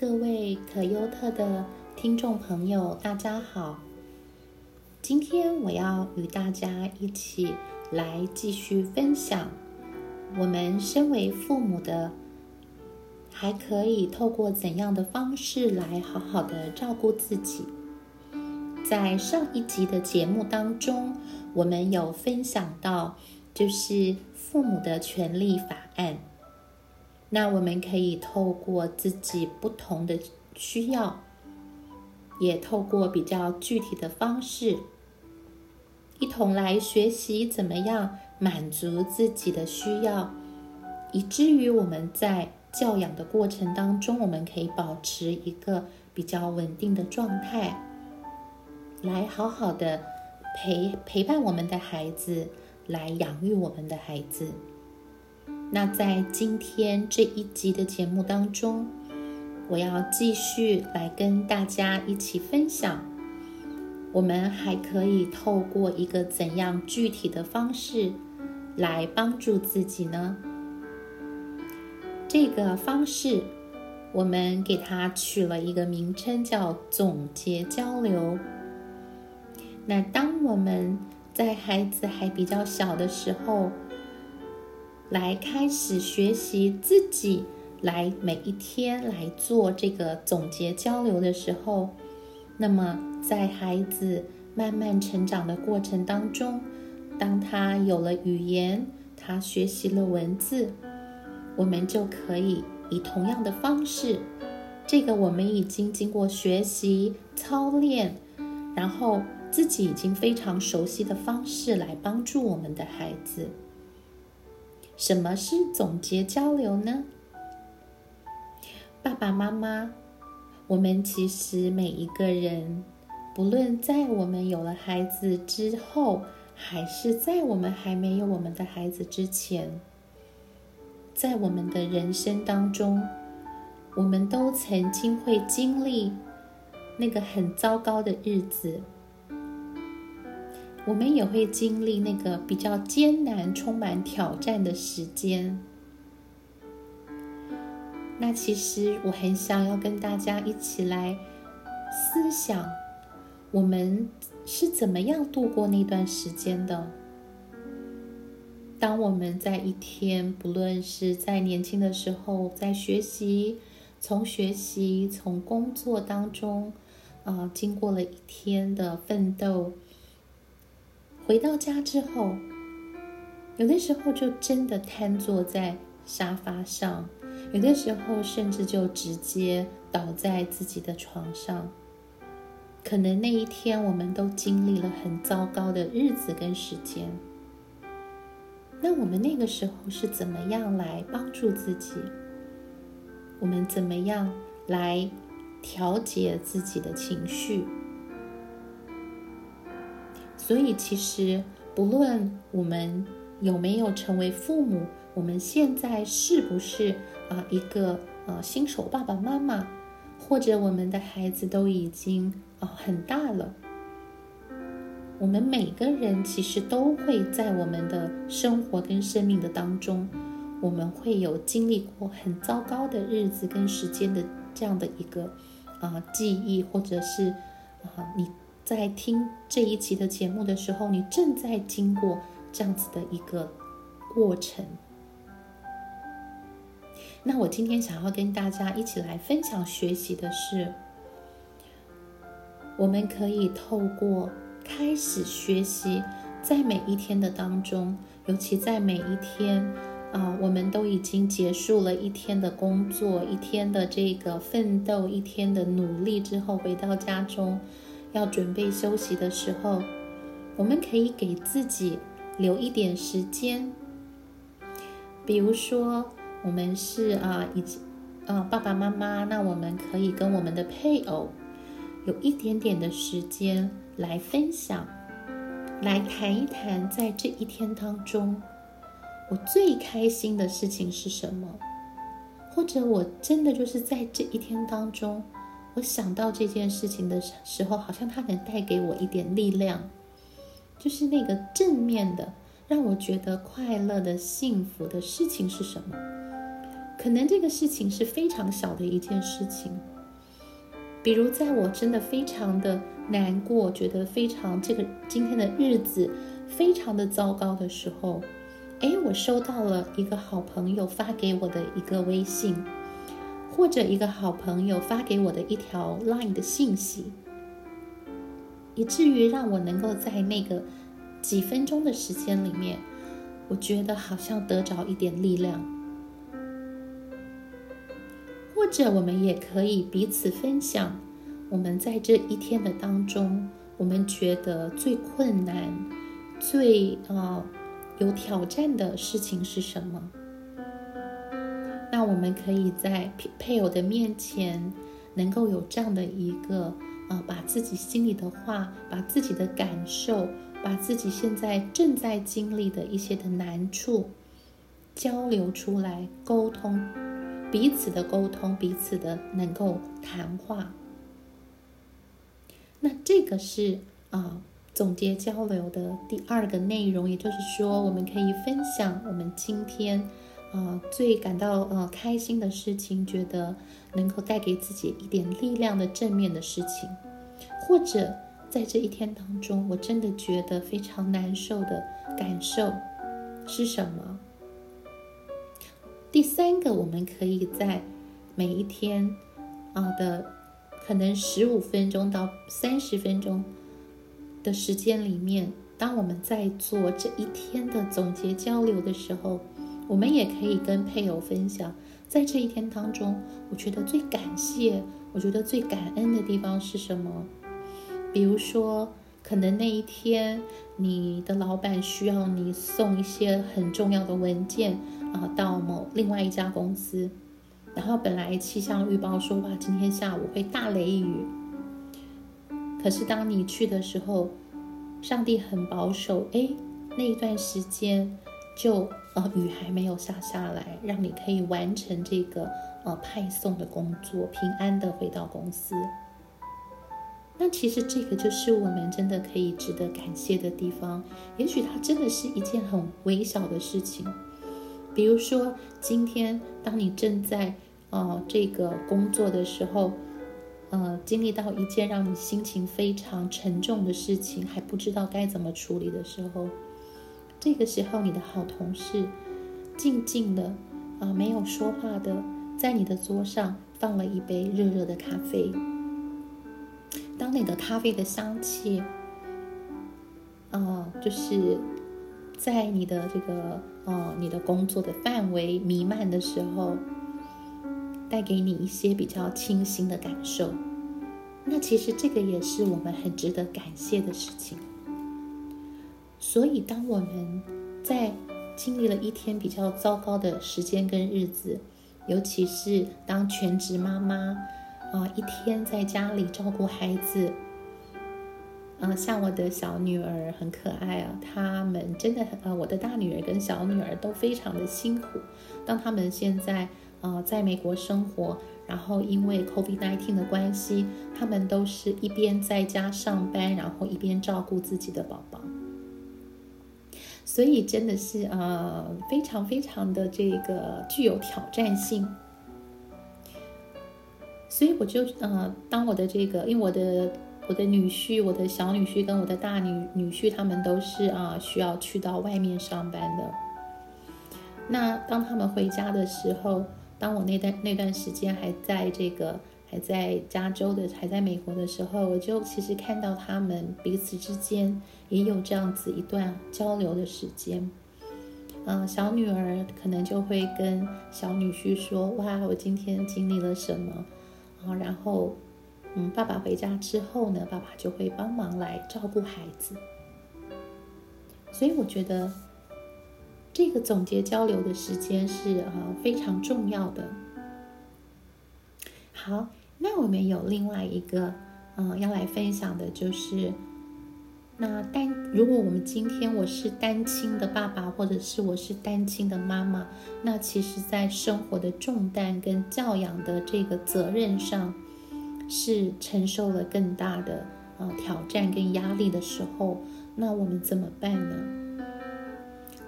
各位可优特的听众朋友，大家好。今天我要与大家一起来继续分享，我们身为父母的，还可以透过怎样的方式来好好的照顾自己。在上一集的节目当中，我们有分享到，就是父母的权利法案。那我们可以透过自己不同的需要，也透过比较具体的方式，一同来学习怎么样满足自己的需要，以至于我们在教养的过程当中，我们可以保持一个比较稳定的状态，来好好的陪陪伴我们的孩子，来养育我们的孩子。那在今天这一集的节目当中，我要继续来跟大家一起分享，我们还可以透过一个怎样具体的方式来帮助自己呢？这个方式，我们给它取了一个名称，叫总结交流。那当我们在孩子还比较小的时候，来开始学习自己，来每一天来做这个总结交流的时候，那么在孩子慢慢成长的过程当中，当他有了语言，他学习了文字，我们就可以以同样的方式，这个我们已经经过学习操练，然后自己已经非常熟悉的方式来帮助我们的孩子。什么是总结交流呢？爸爸妈妈，我们其实每一个人，不论在我们有了孩子之后，还是在我们还没有我们的孩子之前，在我们的人生当中，我们都曾经会经历那个很糟糕的日子。我们也会经历那个比较艰难、充满挑战的时间。那其实我很想要跟大家一起来思想，我们是怎么样度过那段时间的。当我们在一天，不论是在年轻的时候，在学习，从学习、从工作当中，啊，经过了一天的奋斗。回到家之后，有的时候就真的瘫坐在沙发上，有的时候甚至就直接倒在自己的床上。可能那一天我们都经历了很糟糕的日子跟时间。那我们那个时候是怎么样来帮助自己？我们怎么样来调节自己的情绪？所以，其实不论我们有没有成为父母，我们现在是不是啊一个呃新手爸爸妈妈，或者我们的孩子都已经啊很大了，我们每个人其实都会在我们的生活跟生命的当中，我们会有经历过很糟糕的日子跟时间的这样的一个啊记忆，或者是啊你。在听这一期的节目的时候，你正在经过这样子的一个过程。那我今天想要跟大家一起来分享学习的是，我们可以透过开始学习，在每一天的当中，尤其在每一天啊，我们都已经结束了一天的工作，一天的这个奋斗，一天的努力之后，回到家中。要准备休息的时候，我们可以给自己留一点时间。比如说，我们是啊，以及啊爸爸妈妈，那我们可以跟我们的配偶有一点点的时间来分享，来谈一谈，在这一天当中，我最开心的事情是什么？或者我真的就是在这一天当中。我想到这件事情的时候，好像它能带给我一点力量，就是那个正面的，让我觉得快乐的、幸福的事情是什么？可能这个事情是非常小的一件事情，比如在我真的非常的难过，觉得非常这个今天的日子非常的糟糕的时候，哎，我收到了一个好朋友发给我的一个微信，或者一个好朋友发给我的一条 Line 的信息，以至于让我能够在那个几分钟的时间里面，我觉得好像得着一点力量。或者我们也可以彼此分享，我们在这一天的当中，我们觉得最困难、最啊有挑战的事情是什么？我们可以在配配偶的面前，能够有这样的一个啊，把自己心里的话，把自己的感受，把自己现在正在经历的一些的难处交流出来，沟通。彼此的沟通，彼此的能够谈话，那这个是啊总结交流的第二个内容，也就是说，我们可以分享我们今天啊最感到呃开心的事情，觉得能够带给自己一点力量的正面的事情，或者在这一天当中，我真的觉得非常难受的感受是什么？第三个，我们可以在每一天啊的可能十五分钟到三十分钟的时间里面，当我们在做这一天的总结交流的时候，我们也可以跟配偶分享，在这一天当中，我觉得最感谢，我觉得最感恩的地方是什么？比如说，可能那一天你的老板需要你送一些很重要的文件。啊，到某另外一家公司，然后本来气象预报说哇，今天下午会大雷雨。可是当你去的时候，上帝很保守，哎，那一段时间就呃雨还没有下下来，让你可以完成这个呃派送的工作，平安的回到公司。那其实这个就是我们真的可以值得感谢的地方。也许它真的是一件很微小的事情。比如说，今天当你正在呃这个工作的时候，呃经历到一件让你心情非常沉重的事情，还不知道该怎么处理的时候，这个时候你的好同事静静的啊没有说话的，在你的桌上放了一杯热热的咖啡。当你的咖啡的香气，啊就是。在你的这个呃，你的工作的范围弥漫的时候，带给你一些比较清新的感受。那其实这个也是我们很值得感谢的事情。所以，当我们在经历了一天比较糟糕的时间跟日子，尤其是当全职妈妈啊，一天在家里照顾孩子。嗯，像我的小女儿很可爱啊，他们真的很呃，我的大女儿跟小女儿都非常的辛苦。当他们现在呃在美国生活，然后因为 COVID-19 的关系，他们都是一边在家上班，然后一边照顾自己的宝宝，所以真的是呃非常非常的这个具有挑战性。所以我就呃，当我的这个，因为我的。我的女婿、我的小女婿跟我的大女女婿，他们都是啊需要去到外面上班的。那当他们回家的时候，当我那段那段时间还在这个还在加州的还在美国的时候，我就其实看到他们彼此之间也有这样子一段交流的时间。嗯，小女儿可能就会跟小女婿说：“哇，我今天经历了什么？”啊，然后。嗯，爸爸回家之后呢，爸爸就会帮忙来照顾孩子。所以我觉得这个总结交流的时间是啊非常重要的。好，那我们有另外一个嗯要来分享的就是，那单如果我们今天我是单亲的爸爸，或者是我是单亲的妈妈，那其实在生活的重担跟教养的这个责任上。是承受了更大的啊挑战跟压力的时候，那我们怎么办呢？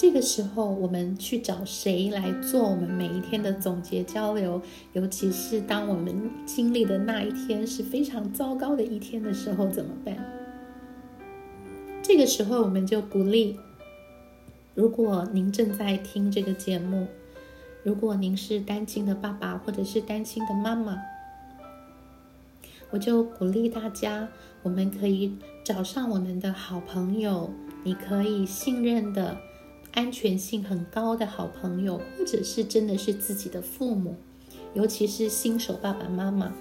这个时候，我们去找谁来做我们每一天的总结交流？尤其是当我们经历的那一天是非常糟糕的一天的时候，怎么办？这个时候，我们就鼓励：如果您正在听这个节目，如果您是单亲的爸爸或者是单亲的妈妈，我就鼓励大家，我们可以找上我们的好朋友，你可以信任的。安全性很高的好朋友，或者是真的是自己的父母，尤其是新手爸爸妈妈，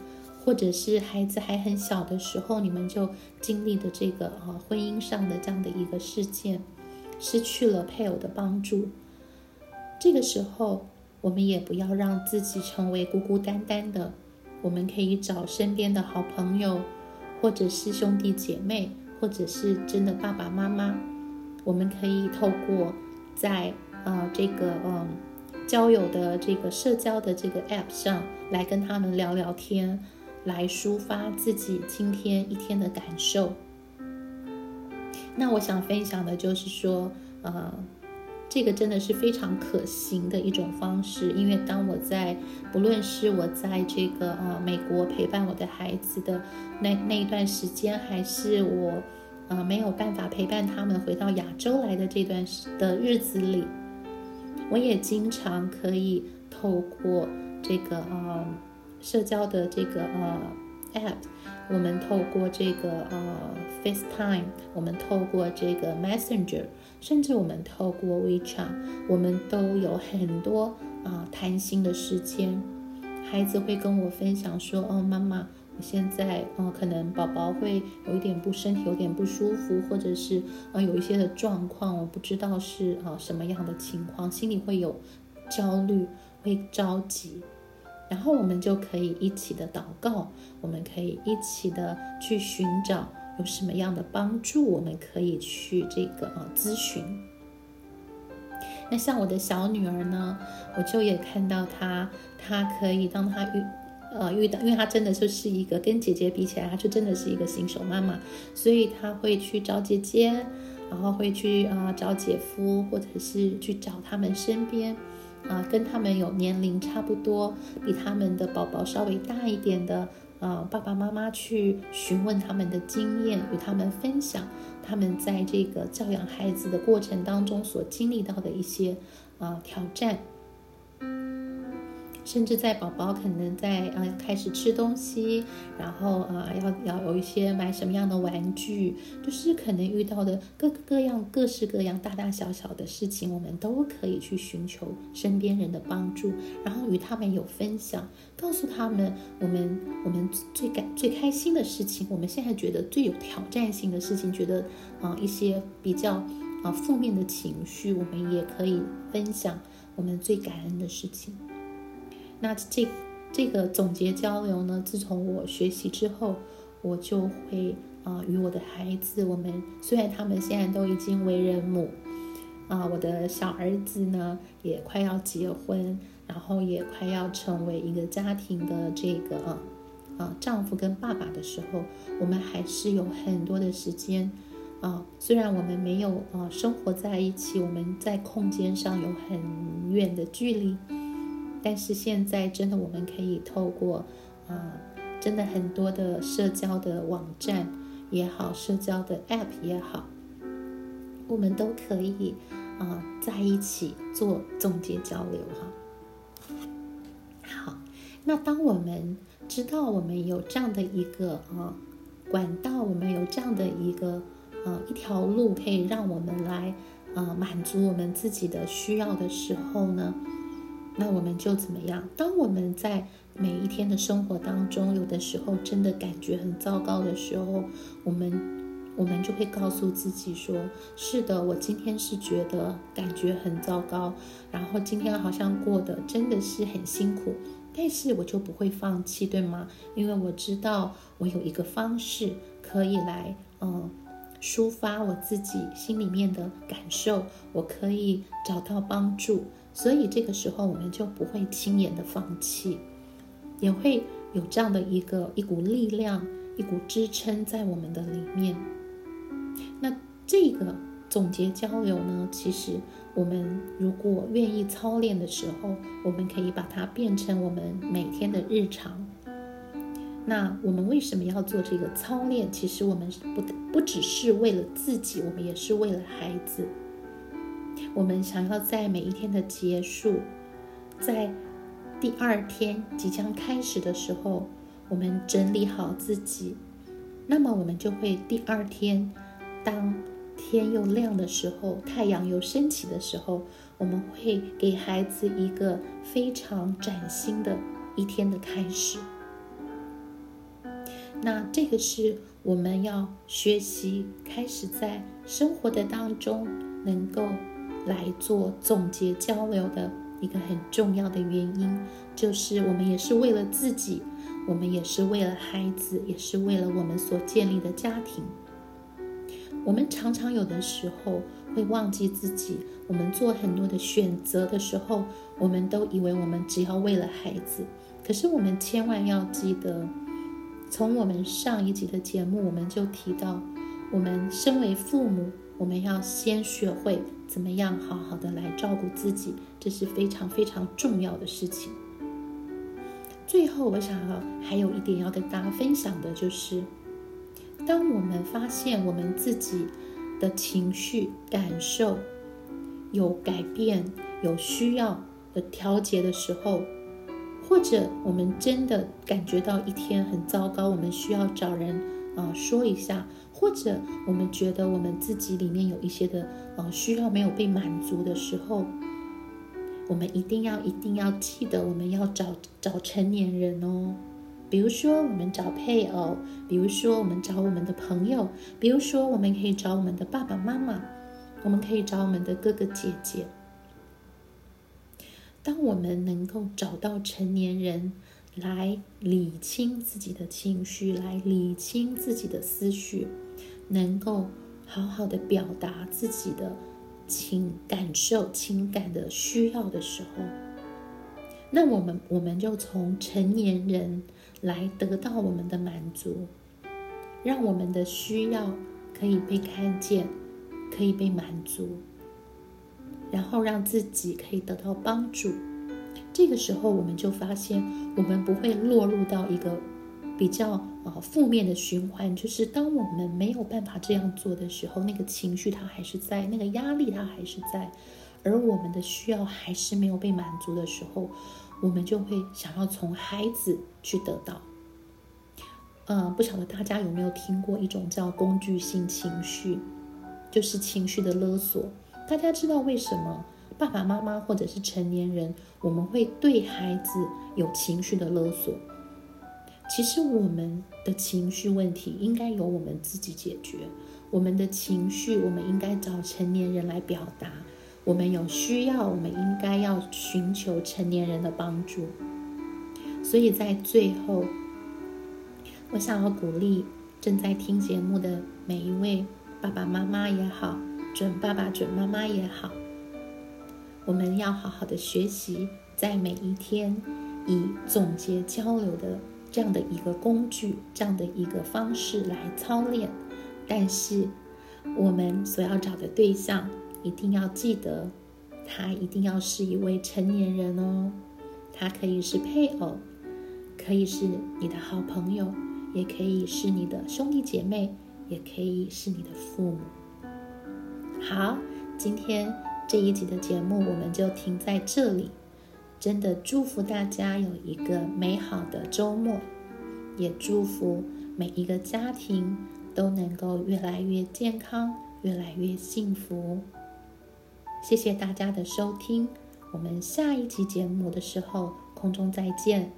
或者是孩子还很小的时候，你们就经历的这个啊婚姻上的这样的一个事件，失去了配偶的帮助。这个时候，我们也不要让自己成为孤孤单单的，我们可以找身边的好朋友，或者是兄弟姐妹，或者是真的爸爸妈妈，我们可以透过。在呃这个嗯交友的这个社交的这个 app 上来跟他们聊聊天，来抒发自己今天一天的感受。那我想分享的就是说，呃，这个真的是非常可行的一种方式，因为当我在不论是我在这个呃美国陪伴我的孩子的那那一段时间，还是我。啊，没有办法陪伴他们回到亚洲来的这段时的日子里，我也经常可以透过这个呃社交的这个呃 app，我们透过这个呃 FaceTime，我们透过这个 Messenger，甚至我们透过 WeChat，我们都有很多啊谈心的时间。孩子会跟我分享说：“哦，妈妈。”现在，嗯，可能宝宝会有一点不身体有点不舒服，或者是呃有一些的状况，我不知道是啊什么样的情况，心里会有焦虑，会着急，然后我们就可以一起的祷告，我们可以一起的去寻找有什么样的帮助，我们可以去这个啊咨询。那像我的小女儿呢，我就也看到她，她可以当她遇。呃，遇到，因为她真的就是一个跟姐姐比起来，她就真的是一个新手妈妈，所以她会去找姐姐，然后会去啊找姐夫，或者是去找他们身边啊跟他们有年龄差不多，比他们的宝宝稍微大一点的啊爸爸妈妈去询问他们的经验，与他们分享他们在这个教养孩子的过程当中所经历到的一些啊挑战。甚至在宝宝可能在呃开始吃东西，然后啊要要有一些买什么样的玩具，就是可能遇到的各各样各式各样大大小小的事情，我们都可以去寻求身边人的帮助，然后与他们有分享，告诉他们我们我们最感最开心的事情，我们现在觉得最有挑战性的事情，觉得啊一些比较啊负面的情绪，我们也可以分享我们最感恩的事情。那这这个总结交流呢？自从我学习之后，我就会啊与我的孩子，我们虽然他们现在都已经为人母，啊，我的小儿子呢也快要结婚，然后也快要成为一个家庭的这个啊啊丈夫跟爸爸的时候，我们还是有很多的时间啊。虽然我们没有啊生活在一起，我们在空间上有很远的距离。但是现在真的，我们可以透过，啊，真的很多的社交的网站也好，社交的 App 也好，我们都可以啊在一起做总结交流哈。好，那当我们知道我们有这样的一个啊管道，我们有这样的一个呃一条路可以让我们来呃满足我们自己的需要的时候呢？那我们就怎么样？当我们在每一天的生活当中，有的时候真的感觉很糟糕的时候，我们我们就会告诉自己说：“是的，我今天是觉得感觉很糟糕，然后今天好像过得真的是很辛苦，但是我就不会放弃，对吗？因为我知道我有一个方式可以来，嗯，抒发我自己心里面的感受，我可以找到帮助。”所以这个时候，我们就不会轻言的放弃，也会有这样的一个一股力量、一股支撑在我们的里面。那这个总结交流呢？其实我们如果愿意操练的时候，我们可以把它变成我们每天的日常。那我们为什么要做这个操练？其实我们不不只是为了自己，我们也是为了孩子。我们想要在每一天的结束，在第二天即将开始的时候，我们整理好自己，那么我们就会第二天，当天又亮的时候，太阳又升起的时候，我们会给孩子一个非常崭新的一天的开始。那这个是我们要学习，开始在生活的当中能够来做总结交流的一个很重要的原因，就是我们也是为了自己，我们也是为了孩子，也是为了我们所建立的家庭。我们常常有的时候会忘记自己，我们做很多的选择的时候，我们都以为我们只要为了孩子，可是我们千万要记得。从我们上一集的节目，我们就提到，我们身为父母，我们要先学会怎么样好好的来照顾自己，这是非常非常重要的事情。最后，我想要还有一点要跟大家分享的，就是当我们发现我们自己的情绪感受有改变、有需要的调节的时候。或者我们真的感觉到一天很糟糕，我们需要找人啊说一下；或者我们觉得我们自己里面有一些的呃需要没有被满足的时候，我们一定要一定要记得，我们要找找成年人哦。比如说我们找配偶，比如说我们找我们的朋友，比如说我们可以找我们的爸爸妈妈，我们可以找我们的哥哥姐姐。当我们能够找到成年人来理清自己的情绪，来理清自己的思绪，能够好好的表达自己的情感受、情感的需要的时候，那我们我们就从成年人来得到我们的满足，让我们的需要可以被看见，可以被满足。然后让自己可以得到帮助，这个时候我们就发现，我们不会落入到一个比较啊负面的循环。就是当我们没有办法这样做的时候，那个情绪它还是在，那个压力它还是在，而我们的需要还是没有被满足的时候，我们就会想要从孩子去得到。嗯，不晓得大家有没有听过一种叫工具性情绪，就是情绪的勒索。大家知道为什么爸爸妈妈或者是成年人，我们会对孩子有情绪的勒索？其实我们的情绪问题应该由我们自己解决。我们的情绪，我们应该找成年人来表达。我们有需要，我们应该要寻求成年人的帮助。所以在最后，我想要鼓励正在听节目的每一位爸爸妈妈也好。准爸爸、准妈妈也好，我们要好好的学习，在每一天以总结交流的这样的一个工具、这样的一个方式来操练。但是，我们所要找的对象一定要记得，他一定要是一位成年人哦。他可以是配偶，可以是你的好朋友，也可以是你的兄弟姐妹，也可以是你的父母。好，今天这一集的节目我们就停在这里。真的祝福大家有一个美好的周末，也祝福每一个家庭都能够越来越健康，越来越幸福。谢谢大家的收听，我们下一集节目的时候空中再见。